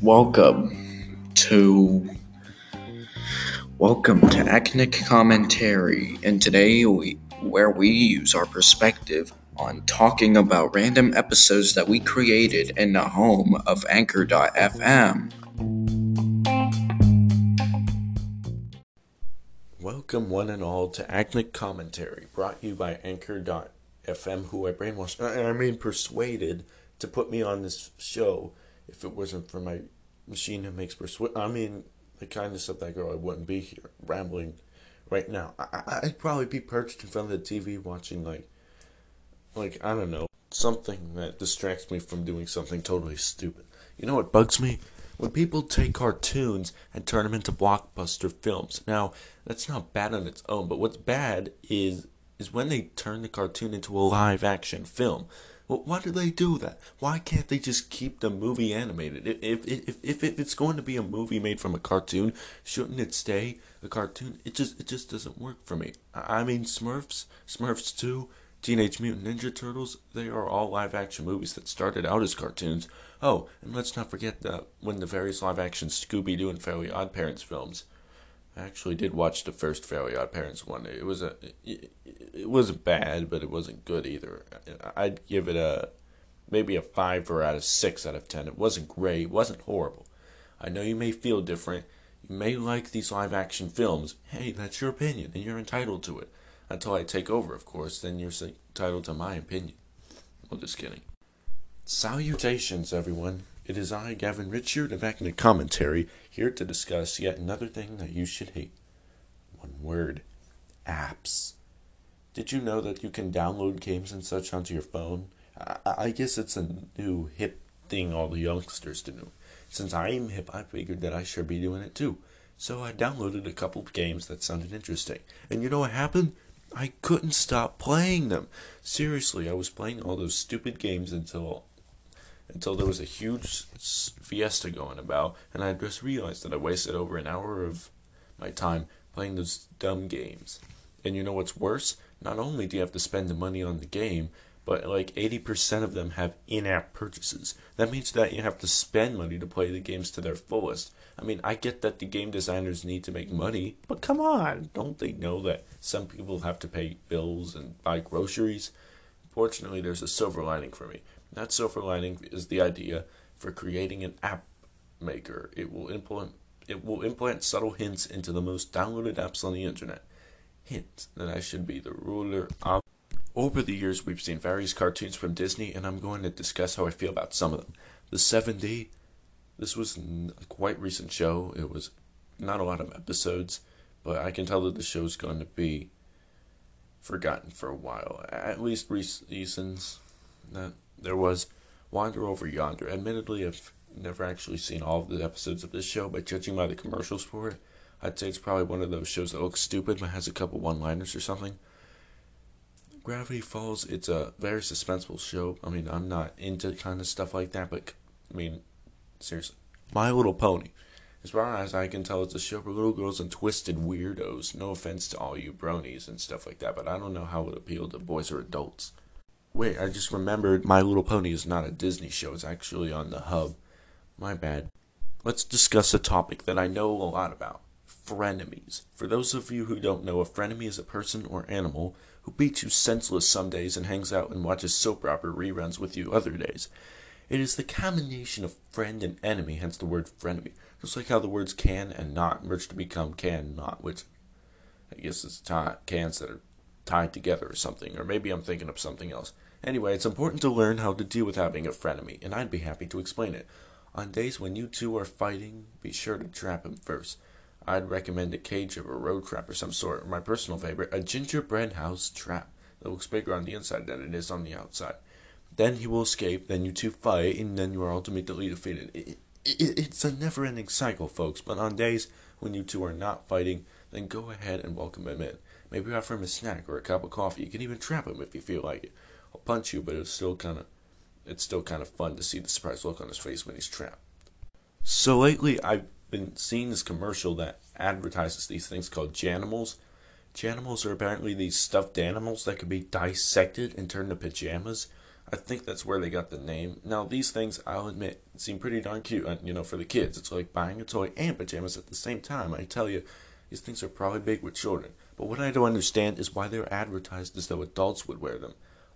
Welcome to Welcome to Acnic Commentary, and today we where we use our perspective on talking about random episodes that we created in the home of Anchor.fm. Welcome, one and all, to Acnic Commentary, brought you by Anchor.fm, who I brainwashed, I mean persuaded, to put me on this show. If it wasn't for my machine that makes persuade, I mean, the kindness of that girl, I wouldn't be here rambling right now. I, I'd probably be perched in front of the TV watching, like, like, I don't know, something that distracts me from doing something totally stupid. You know what bugs me? When people take cartoons and turn them into blockbuster films. Now, that's not bad on its own, but what's bad is is when they turn the cartoon into a live action film. Well, why do they do that? Why can't they just keep the movie animated? If, if, if, if, if it's going to be a movie made from a cartoon, shouldn't it stay a cartoon? It just it just doesn't work for me. I mean, Smurfs, Smurfs 2, Teenage Mutant Ninja Turtles, they are all live action movies that started out as cartoons. Oh, and let's not forget that when the various live action Scooby Doo and Fairly Odd Parents films. I actually did watch the first Fairly Odd Parents one. It was a, it, it wasn't bad, but it wasn't good either. I'd give it a maybe a five or out of six out of ten. It wasn't great. It wasn't horrible. I know you may feel different. You may like these live action films. Hey, that's your opinion, and you're entitled to it. Until I take over, of course, then you're entitled to my opinion. Well, just kidding. Salutations, everyone. It is I, Gavin Richard of Acnic Commentary, here to discuss yet another thing that you should hate. One word apps. Did you know that you can download games and such onto your phone? I, I guess it's a new hip thing all the youngsters do. Since I am hip, I figured that I should be doing it too. So I downloaded a couple of games that sounded interesting. And you know what happened? I couldn't stop playing them. Seriously, I was playing all those stupid games until until there was a huge fiesta going about, and I just realized that I wasted over an hour of my time playing those dumb games. And you know what's worse? Not only do you have to spend the money on the game, but like 80% of them have in app purchases. That means that you have to spend money to play the games to their fullest. I mean, I get that the game designers need to make money, but come on, don't they know that some people have to pay bills and buy groceries? Fortunately, there's a silver lining for me. That silver lining is the idea for creating an app maker. It will implement it will implant subtle hints into the most downloaded apps on the internet. Hint that I should be the ruler of. Over the years, we've seen various cartoons from Disney, and I'm going to discuss how I feel about some of them. The 7D, this was a quite recent show. It was not a lot of episodes, but I can tell that the show's going to be forgotten for a while. At least reasons that there was Wander Over Yonder. Admittedly, I've never actually seen all of the episodes of this show, but judging by the commercials for it, I'd say it's probably one of those shows that looks stupid but has a couple one liners or something. Gravity Falls, it's a very suspenseful show. I mean, I'm not into kind of stuff like that, but I mean, seriously. My Little Pony. As far as I can tell, it's a show for little girls and twisted weirdos. No offense to all you bronies and stuff like that, but I don't know how it would appeal to boys or adults. Wait, I just remembered My Little Pony is not a Disney show. It's actually on the hub. My bad. Let's discuss a topic that I know a lot about frenemies. For those of you who don't know, a frenemy is a person or animal who beats you senseless some days and hangs out and watches soap opera reruns with you other days. It is the combination of friend and enemy, hence the word frenemy. Just like how the words can and not merge to become can not, which I guess is t- cans that are tied together or something, or maybe I'm thinking of something else. Anyway, it's important to learn how to deal with having a frenemy, and I'd be happy to explain it. On days when you two are fighting, be sure to trap him first. I'd recommend a cage of a road trap or some sort, or my personal favorite, a gingerbread house trap that looks bigger on the inside than it is on the outside. Then he will escape, then you two fight, and then you are ultimately defeated. It, it, it's a never ending cycle, folks, but on days when you two are not fighting, then go ahead and welcome him in. Maybe offer him a snack or a cup of coffee. You can even trap him if you feel like it. I'll punch you, but it's still kind of it's still kind of fun to see the surprised look on his face when he's trapped. So lately, I've been seeing this commercial that advertises these things called Janimals. Janimals are apparently these stuffed animals that can be dissected and turned to pajamas. I think that's where they got the name. Now, these things, I'll admit, seem pretty darn cute, uh, you know, for the kids. It's like buying a toy and pajamas at the same time. I tell you, these things are probably big with children. But what I don't understand is why they're advertised as though adults would wear them.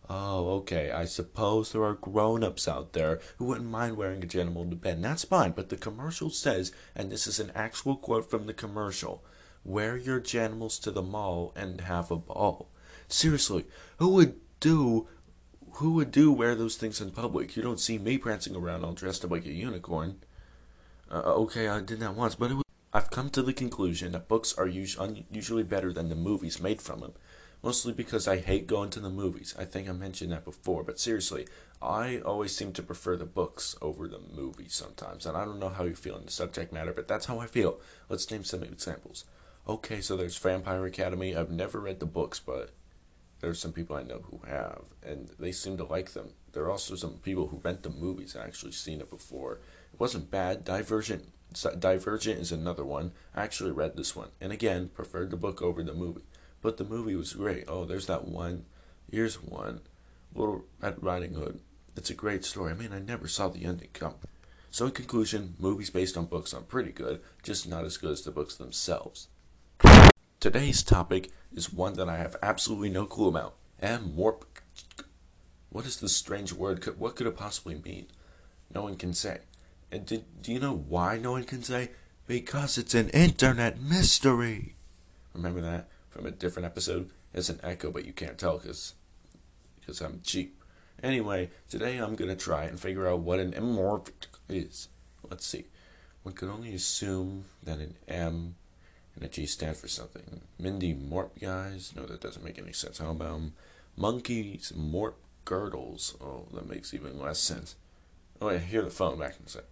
Oh, okay. I suppose there are grown ups out there who wouldn't mind wearing a to bed. That's fine, but the commercial says, and this is an actual quote from the commercial wear your Janimals to the mall and have a ball. Seriously, who would do who would do wear those things in public? You don't see me prancing around all dressed up like a unicorn. Uh, okay, I did that once, but it was, I've come to the conclusion that books are usually better than the movies made from them mostly because I hate going to the movies. I think I mentioned that before, but seriously, I always seem to prefer the books over the movies sometimes, and I don't know how you feel in the subject matter, but that's how I feel. Let's name some examples. Okay, so there's Vampire Academy. I've never read the books, but there's some people I know who have, and they seem to like them. There are also some people who rent the movies. I actually seen it before. It wasn't bad. Divergent, Divergent is another one. I actually read this one, and again, preferred the book over the movie. But the movie was great. Oh, there's that one. Here's one. Little Red Riding Hood. It's a great story. I mean, I never saw the ending come. So, in conclusion, movies based on books are pretty good, just not as good as the books themselves. Today's topic is one that I have absolutely no clue about. Warp. What is this strange word? What could it possibly mean? No one can say. And did, do you know why no one can say? Because it's an internet mystery. Remember that? from a different episode. It's an echo, but you can't tell because I'm cheap. Anyway, today I'm gonna try and figure out what an M is. Let's see. One could only assume that an M and a G stand for something. Mindy Morp guys? No, that doesn't make any sense. How about um, monkeys Morp girdles? Oh, that makes even less sense. Oh, I hear the phone back in a sec.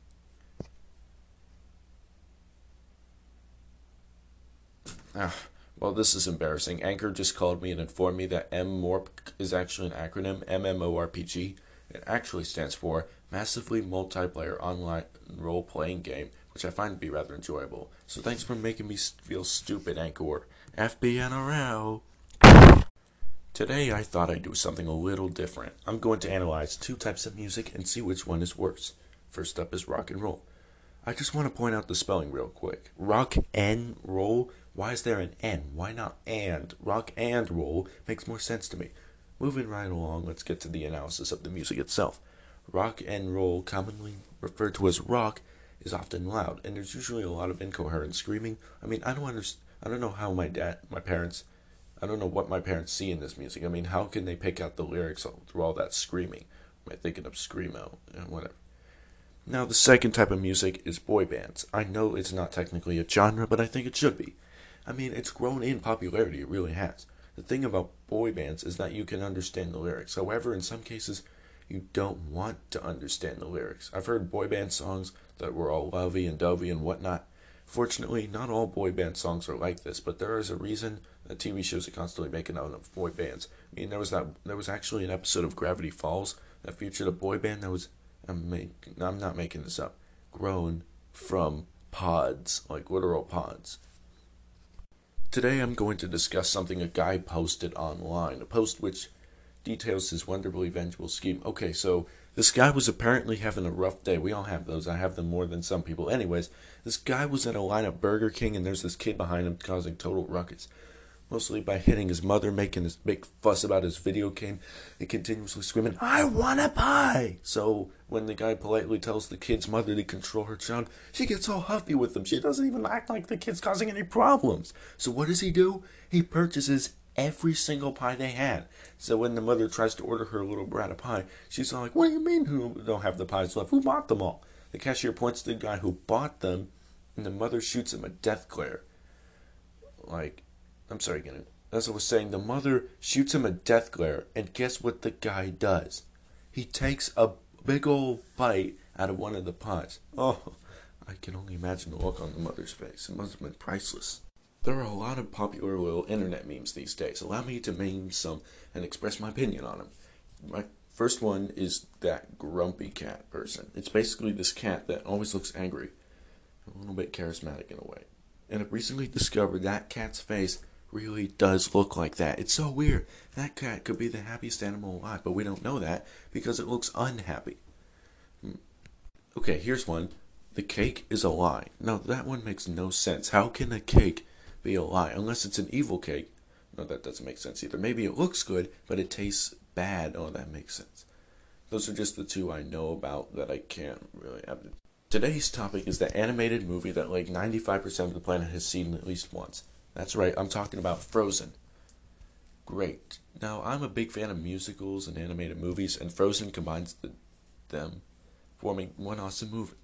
Ah, well, this is embarrassing. Anchor just called me and informed me that MMORP is actually an acronym, MMORPG. It actually stands for Massively Multiplayer Online Role Playing Game, which I find to be rather enjoyable. So thanks for making me feel stupid, Anchor. FBNRL. Today I thought I'd do something a little different. I'm going to analyze two types of music and see which one is worse. First up is rock and roll. I just want to point out the spelling real quick. Rock and roll why is there an N? Why not and? Rock and roll makes more sense to me. Moving right along, let's get to the analysis of the music itself. Rock and roll, commonly referred to as rock, is often loud, and there's usually a lot of incoherent screaming. I mean, I don't understand. I don't know how my dad, my parents, I don't know what my parents see in this music. I mean, how can they pick out the lyrics through all that screaming? Am I thinking of screamo? and whatever. Now, the second type of music is boy bands. I know it's not technically a genre, but I think it should be. I mean, it's grown in popularity, it really has. The thing about boy bands is that you can understand the lyrics. However, in some cases, you don't want to understand the lyrics. I've heard boy band songs that were all lovey and dovey and whatnot. Fortunately, not all boy band songs are like this, but there is a reason that TV shows are constantly making out of boy bands. I mean, there was that there was actually an episode of Gravity Falls that featured a boy band that was I'm, make, I'm not making this up, grown from pods, like literal pods. Today I'm going to discuss something a guy posted online, a post which details his wonderfully vengeful scheme. Okay, so this guy was apparently having a rough day. We all have those. I have them more than some people. Anyways, this guy was at a line at Burger King and there's this kid behind him causing total ruckus mostly by hitting his mother, making this big fuss about his video game, and continuously screaming, I want a pie! So when the guy politely tells the kid's mother to control her child, she gets all huffy with him. She doesn't even act like the kid's causing any problems. So what does he do? He purchases every single pie they had. So when the mother tries to order her little brat a pie, she's all like, What do you mean who don't have the pies left? Who bought them all? The cashier points to the guy who bought them, and the mother shoots him a death glare. Like, I'm sorry, again. As I was saying, the mother shoots him a death glare, and guess what the guy does? He takes a big old bite out of one of the pies. Oh, I can only imagine the look on the mother's face. It must have been priceless. There are a lot of popular little internet memes these days. Allow me to name some and express my opinion on them. My first one is that grumpy cat person. It's basically this cat that always looks angry, a little bit charismatic in a way. And I've recently discovered that cat's face really does look like that. It's so weird. That cat could be the happiest animal alive, but we don't know that because it looks unhappy. Hmm. Okay, here's one. The cake is a lie. No, that one makes no sense. How can a cake be a lie? Unless it's an evil cake. No, that doesn't make sense either. Maybe it looks good, but it tastes bad. Oh, that makes sense. Those are just the two I know about that I can't really have. Today's topic is the animated movie that like 95% of the planet has seen at least once. That's right, I'm talking about Frozen. Great. Now, I'm a big fan of musicals and animated movies, and Frozen combines the, them, forming one awesome movie.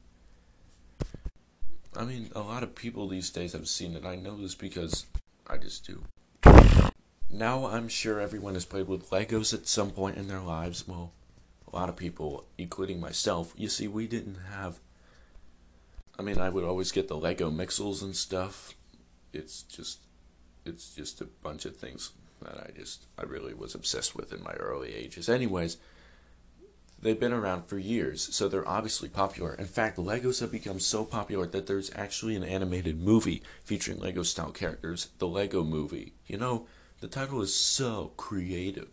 I mean, a lot of people these days have seen it. I know this because I just do. Now, I'm sure everyone has played with Legos at some point in their lives. Well, a lot of people, including myself. You see, we didn't have. I mean, I would always get the Lego Mixels and stuff. It's just, it's just a bunch of things that I just, I really was obsessed with in my early ages. Anyways, they've been around for years, so they're obviously popular. In fact, Legos have become so popular that there's actually an animated movie featuring Lego style characters, the Lego Movie. You know, the title is so creative.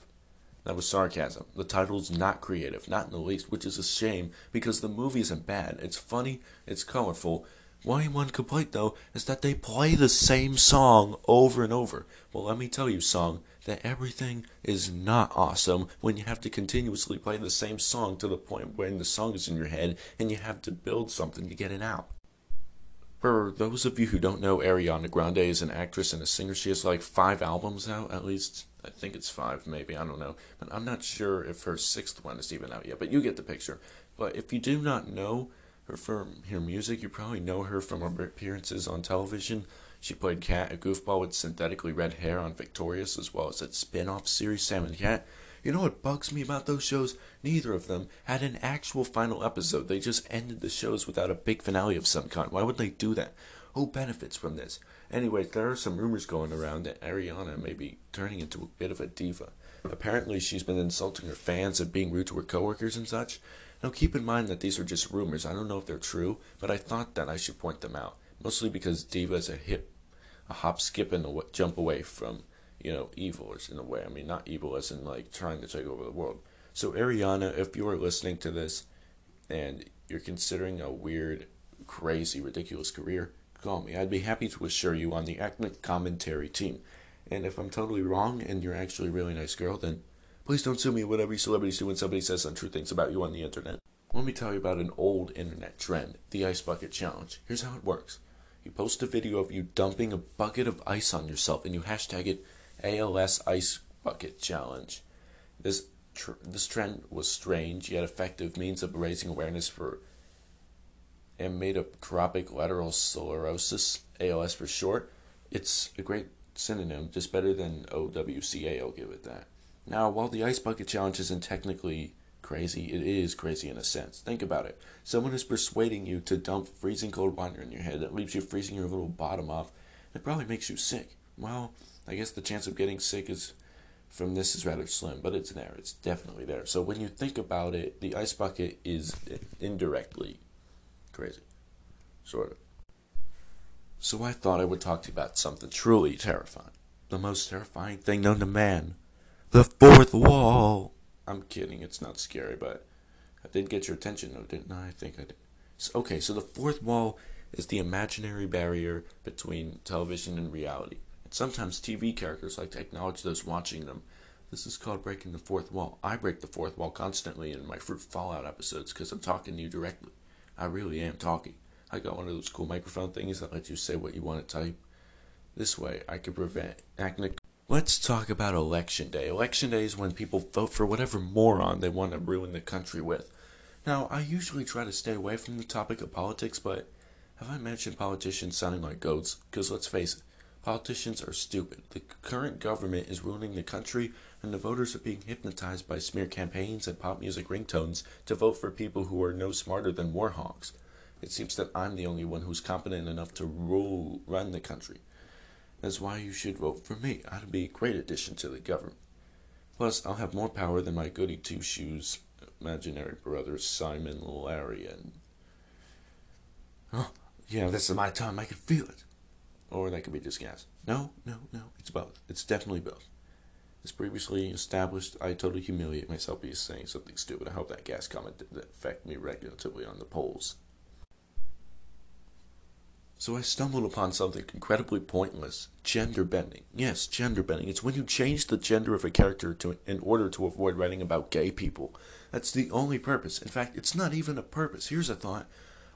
That was sarcasm. The title's not creative, not in the least, which is a shame because the movie isn't bad. It's funny, it's colorful. Only one complaint, though, is that they play the same song over and over. Well, let me tell you, song, that everything is not awesome when you have to continuously play the same song to the point when the song is in your head and you have to build something to get it out. For those of you who don't know, Ariana Grande is an actress and a singer. She has like five albums out, at least. I think it's five, maybe. I don't know. But I'm not sure if her sixth one is even out yet. But you get the picture. But if you do not know her from her music, you probably know her from her appearances on television. She played Cat, a goofball with synthetically red hair on Victorious, as well as its spin off series, Sam and Cat. You know what bugs me about those shows? Neither of them had an actual final episode. They just ended the shows without a big finale of some kind. Why would they do that? Who benefits from this? Anyways, there are some rumors going around that Ariana may be turning into a bit of a diva. Apparently, she's been insulting her fans and being rude to her coworkers and such. Now, keep in mind that these are just rumors. I don't know if they're true, but I thought that I should point them out. Mostly because diva is a hip, a hop, skip, and a jump away from you know, evil in a way. I mean, not evil as in like trying to take over the world. So, Ariana, if you are listening to this and you're considering a weird, crazy, ridiculous career, call me. I'd be happy to assure you on the Acnic commentary team. And if I'm totally wrong and you're actually a really nice girl, then please don't sue me what every celebrities do when somebody says untrue things about you on the internet. Let me tell you about an old internet trend, the Ice Bucket Challenge. Here's how it works. You post a video of you dumping a bucket of ice on yourself and you hashtag it ALS Ice Bucket Challenge. This tr- this trend was strange yet effective means of raising awareness for and made of amyotrophic lateral sclerosis, ALS for short. It's a great synonym, just better than OWCA, I'll give it that. Now, while the Ice Bucket Challenge isn't technically crazy, it is crazy in a sense. Think about it. Someone is persuading you to dump freezing cold water in your head that leaves you freezing your little bottom off. It probably makes you sick. Well, I guess the chance of getting sick is from this is rather slim, but it's there. It's definitely there. So when you think about it, the ice bucket is indirectly crazy, sort of. So I thought I would talk to you about something truly terrifying, the most terrifying thing known to man, the fourth wall. I'm kidding. It's not scary, but I did get your attention, though, didn't I? I think I did. So, okay, so the fourth wall is the imaginary barrier between television and reality. And sometimes TV characters like to acknowledge those watching them. This is called breaking the fourth wall. I break the fourth wall constantly in my Fruit Fallout episodes because I'm talking to you directly. I really am talking. I got one of those cool microphone things that lets you say what you want to type. This way, I can prevent acne. Let's talk about election day. Election day is when people vote for whatever moron they want to ruin the country with. Now, I usually try to stay away from the topic of politics, but have I mentioned politicians sounding like goats? Because let's face it, Politicians are stupid. The current government is ruining the country, and the voters are being hypnotized by smear campaigns and pop music ringtones to vote for people who are no smarter than warhogs. It seems that I'm the only one who's competent enough to rule, run the country. That's why you should vote for me. I'd be a great addition to the government. Plus, I'll have more power than my goody two shoes imaginary brothers Simon, Larry, and. Oh, yeah, this is my time. I can feel it or that could be just gas. No, no, no. It's both. It's definitely both. As previously established, I totally humiliate myself by saying something stupid. I hope that gas comment didn't affect me negatively on the polls. So I stumbled upon something incredibly pointless. Gender bending. Yes, gender bending. It's when you change the gender of a character to in order to avoid writing about gay people. That's the only purpose. In fact, it's not even a purpose. Here's a thought.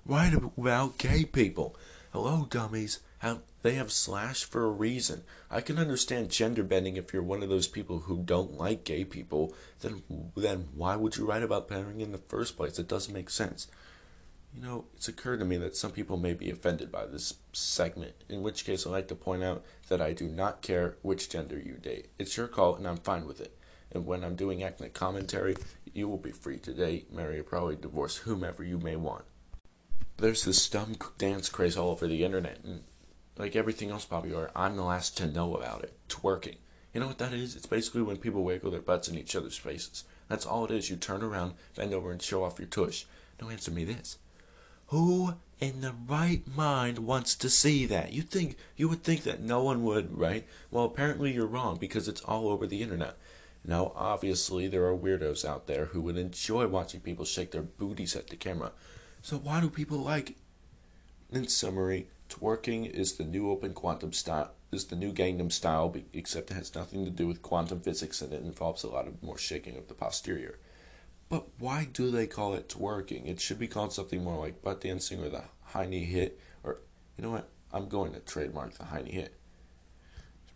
Write about gay people. Hello, dummies. How they have slash for a reason. I can understand gender bending if you're one of those people who don't like gay people. Then, then why would you write about bending in the first place? It doesn't make sense. You know, it's occurred to me that some people may be offended by this segment, in which case I'd like to point out that I do not care which gender you date. It's your call, and I'm fine with it. And when I'm doing Acnic commentary, you will be free to date, marry, or probably divorce whomever you may want. There's this dumb dance craze all over the internet, and like everything else popular, I'm the last to know about it. Twerking. You know what that is? It's basically when people wiggle their butts in each other's faces. That's all it is. You turn around, bend over, and show off your tush. Now answer me this. Who in the right mind wants to see that? You think you would think that no one would, right? Well, apparently you're wrong because it's all over the internet. Now, obviously, there are weirdos out there who would enjoy watching people shake their booties at the camera. So why do people like it? In summary, twerking is the new open quantum style is the new Gangnam style, except it has nothing to do with quantum physics and it involves a lot of more shaking of the posterior. But why do they call it twerking? It should be called something more like butt dancing or the high knee hit. Or, you know what? I'm going to trademark the high knee hit.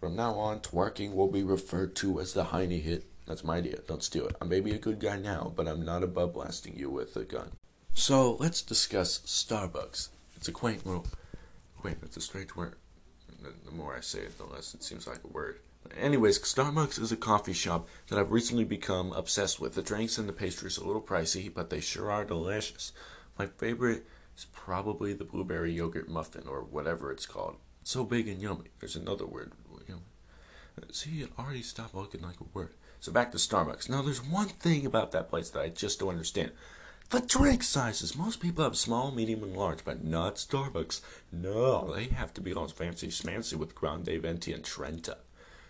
From now on, twerking will be referred to as the high knee hit. That's my idea. Don't steal it. I may be a good guy now, but I'm not above blasting you with a gun. So let's discuss Starbucks. It's a quaint little. Quaint, it's a strange word. The more I say it, the less it seems like a word. Anyways, Starbucks is a coffee shop that I've recently become obsessed with. The drinks and the pastries are a little pricey, but they sure are delicious. My favorite is probably the blueberry yogurt muffin or whatever it's called. It's so big and yummy. There's another word. See, it already stopped looking like a word. So back to Starbucks. Now, there's one thing about that place that I just don't understand. The drink sizes. Most people have small, medium, and large, but not Starbucks. No, they have to be all fancy schmancy with Grande Venti and Trenta.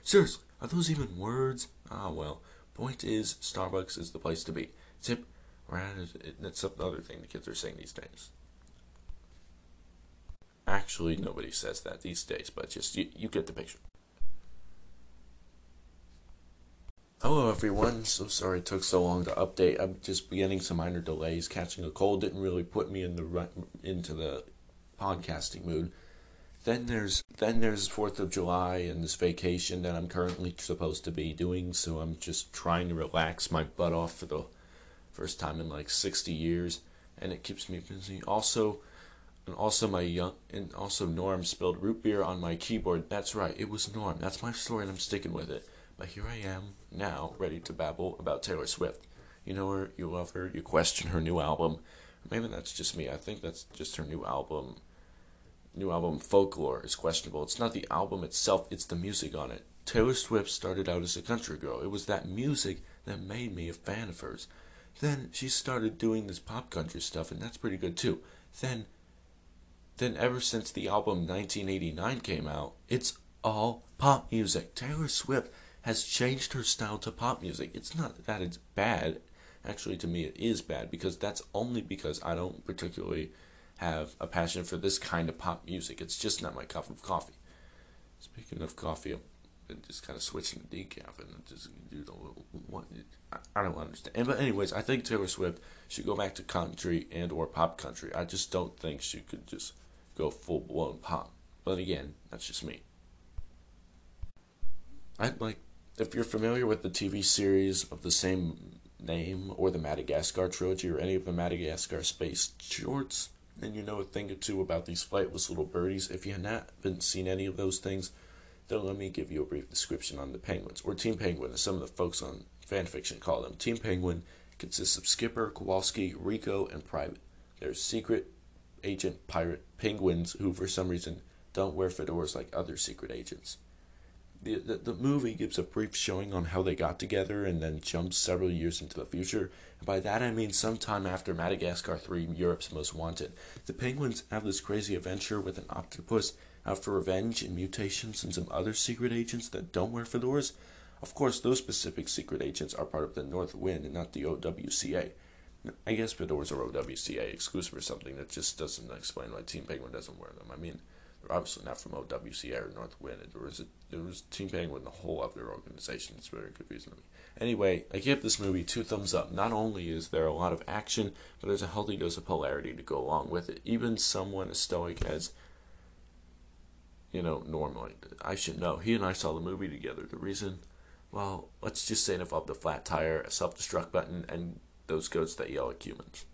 Seriously, are those even words? Ah, well. Point is, Starbucks is the place to be. Tip, that's another thing the kids are saying these days. Actually, nobody says that these days, but just you, you get the picture. Hello everyone, so sorry it took so long to update. I'm just getting some minor delays. Catching a cold didn't really put me in the right, into the podcasting mood. Then there's then there's Fourth of July and this vacation that I'm currently supposed to be doing, so I'm just trying to relax my butt off for the first time in like 60 years, and it keeps me busy. Also, and also my young and also Norm spilled root beer on my keyboard. That's right, it was Norm. That's my story, and I'm sticking with it. But here I am now, ready to babble about Taylor Swift. You know her, you love her, you question her new album. Maybe that's just me. I think that's just her new album new album Folklore is questionable. It's not the album itself, it's the music on it. Taylor Swift started out as a country girl. It was that music that made me a fan of hers. Then she started doing this pop country stuff, and that's pretty good too. Then, then ever since the album 1989 came out, it's all pop music. Taylor Swift has changed her style to pop music. It's not that it's bad. Actually, to me, it is bad because that's only because I don't particularly have a passion for this kind of pop music. It's just not my cup of coffee. Speaking of coffee, I'm just kind of switching the decaf and just do the little one. I don't understand. But anyways, I think Taylor Swift should go back to country and or pop country. I just don't think she could just go full blown pop. But again, that's just me. I'd like if you're familiar with the TV series of the same name or the Madagascar trilogy or any of the Madagascar space shorts, and you know a thing or two about these flightless little birdies. If you have not been seen any of those things, then let me give you a brief description on the Penguins, or Team Penguin, as some of the folks on fanfiction call them. Team Penguin consists of Skipper, Kowalski, Rico, and Private. They're secret agent pirate penguins who, for some reason, don't wear fedoras like other secret agents the, the, movie gives a brief showing on how they got together and then jumps several years into the future. And by that I mean sometime after Madagascar 3, Europe's Most Wanted. The penguins have this crazy adventure with an octopus out for revenge and mutations and some other secret agents that don't wear fedoras. Of course, those specific secret agents are part of the North Wind and not the OWCA. I guess fedoras are OWCA exclusive or something. That just doesn't explain why Team Penguin doesn't wear them. I mean, obviously not from OWCA or North Wind. There was a, was Team Penguin, the whole other organization. It's very confusing to me. Anyway, I give this movie two thumbs up. Not only is there a lot of action, but there's a healthy dose of polarity to go along with it. Even someone as stoic as you know, normally I should know. He and I saw the movie together. The reason, well, let's just say involved the flat tire, a self-destruct button, and those goats that yell at humans.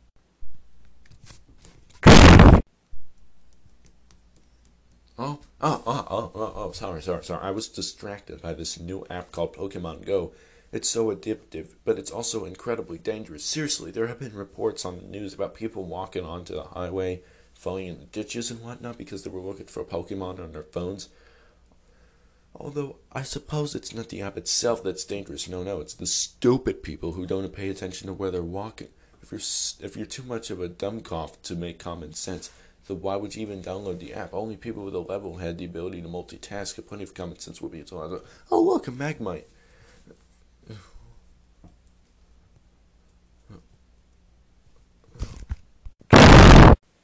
Oh, oh, oh, oh, oh, oh, sorry, sorry, sorry. I was distracted by this new app called Pokemon Go. It's so addictive, but it's also incredibly dangerous. Seriously, there have been reports on the news about people walking onto the highway, falling in the ditches and whatnot because they were looking for Pokemon on their phones. Although, I suppose it's not the app itself that's dangerous. No, no, it's the stupid people who don't pay attention to where they're walking. If you're, if you're too much of a dumb cough to make common sense, so why would you even download the app? Only people with a level had the ability to multitask. Plenty of common sense would be told. Oh, look, a Magnemite.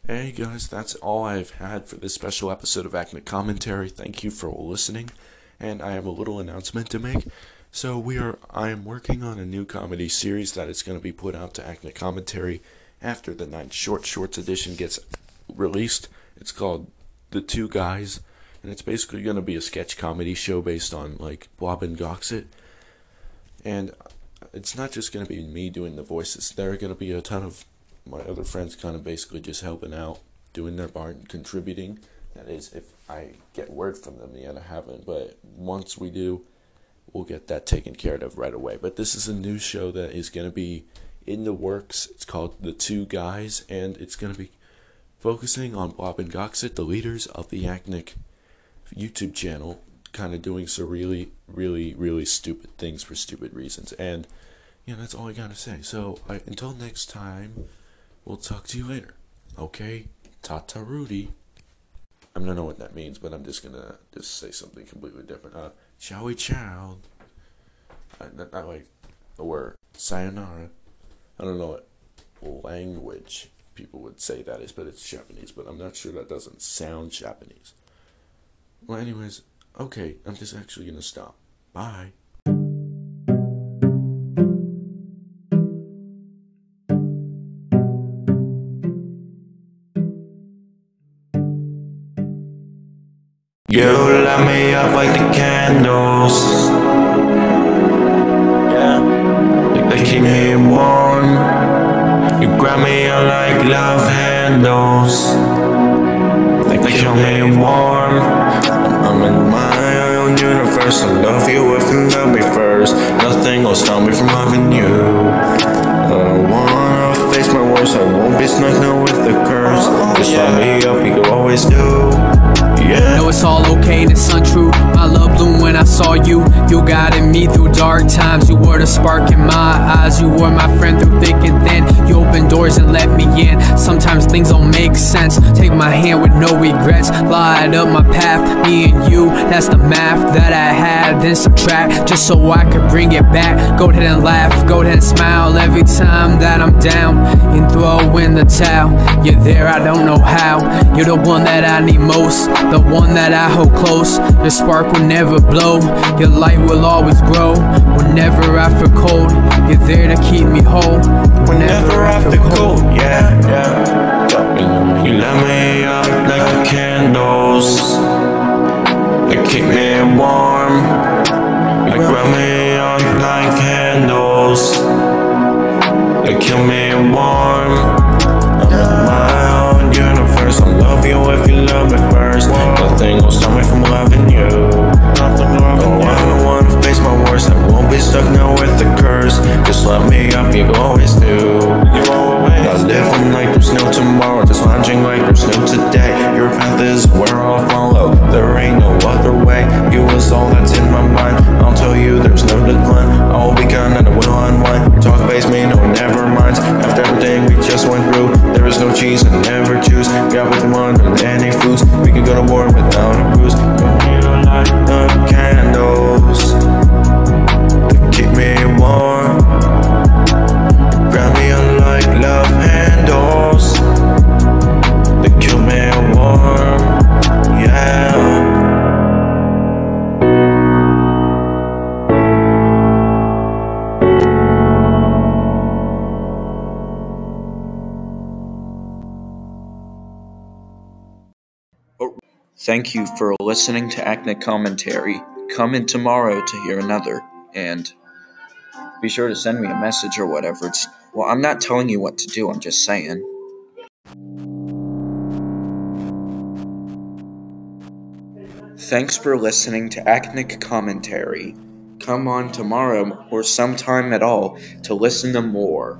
Hey guys, that's all I've had for this special episode of Acnic Commentary. Thank you for listening, and I have a little announcement to make. So we are I am working on a new comedy series that is going to be put out to Acnic Commentary after the Nine Short Shorts edition gets released. It's called The Two Guys, and it's basically going to be a sketch comedy show based on like Bob and Goxit. And it's not just going to be me doing the voices. There are going to be a ton of my other friends kind of basically just helping out, doing their part, and contributing. That is, if I get word from them yet, I haven't. But once we do, we'll get that taken care of right away. But this is a new show that is going to be in the works. It's called The Two Guys, and it's going to be focusing on Blob and Goxit, the leaders of the Acnic YouTube channel, kind of doing some really, really, really stupid things for stupid reasons. And, yeah, that's all I got to say. So, I, until next time, we'll talk to you later. Okay? Tata Rudy. I don't know what that means, but I'm just gonna just say something completely different. Uh, chow we chow. Uh, not, not like the word sayonara. I don't know what language people would say that is, but it's Japanese, but I'm not sure that doesn't sound Japanese. Well, anyways, okay, I'm just actually gonna stop. Bye. You light me up like the candles. Love handles. They kill me warm. I'm in my own universe. I love you if you love me first. Nothing will stop me from loving you. I don't wanna face my worst. I won't be snuck now with the curse. Oh, Just let me up, you always do. Yeah. Know it's all okay and untrue. My love bloomed when I saw you. You guided me through dark times. You were the spark in my eyes. You were my friend through thick and thin. You opened doors and let me in. Sometimes things don't make sense. Take my hand with no regrets. Light up my path. Me and you, that's the math that I had. Then subtract just so I could bring it back. Go ahead and laugh. Go ahead and smile every time that I'm down. And throw in the towel. You're there, I don't know how. You're the one that I need most. The one that I hold close. Your spark will never blow. Your light will always grow. Whenever I feel cold, you're there to keep me whole. Whenever I feel cold, yeah, yeah. You light me up like the candles. They keep me warm. You grab me on like candles. They keep me warm. Universe. I love you if you love me first. Nothing will stop me from loving you. nothing No, I don't wanna face my worst. I won't be stuck now with the curse. Just let me up, you always do. Not living like there's no tomorrow, just lounging like there's no today. Your path is where I'll follow. There ain't no other way. Thank you for listening to Acnic Commentary. Come in tomorrow to hear another, and be sure to send me a message or whatever. It's well, I'm not telling you what to do. I'm just saying. Thanks for listening to Acnic Commentary. Come on tomorrow or sometime at all to listen to more.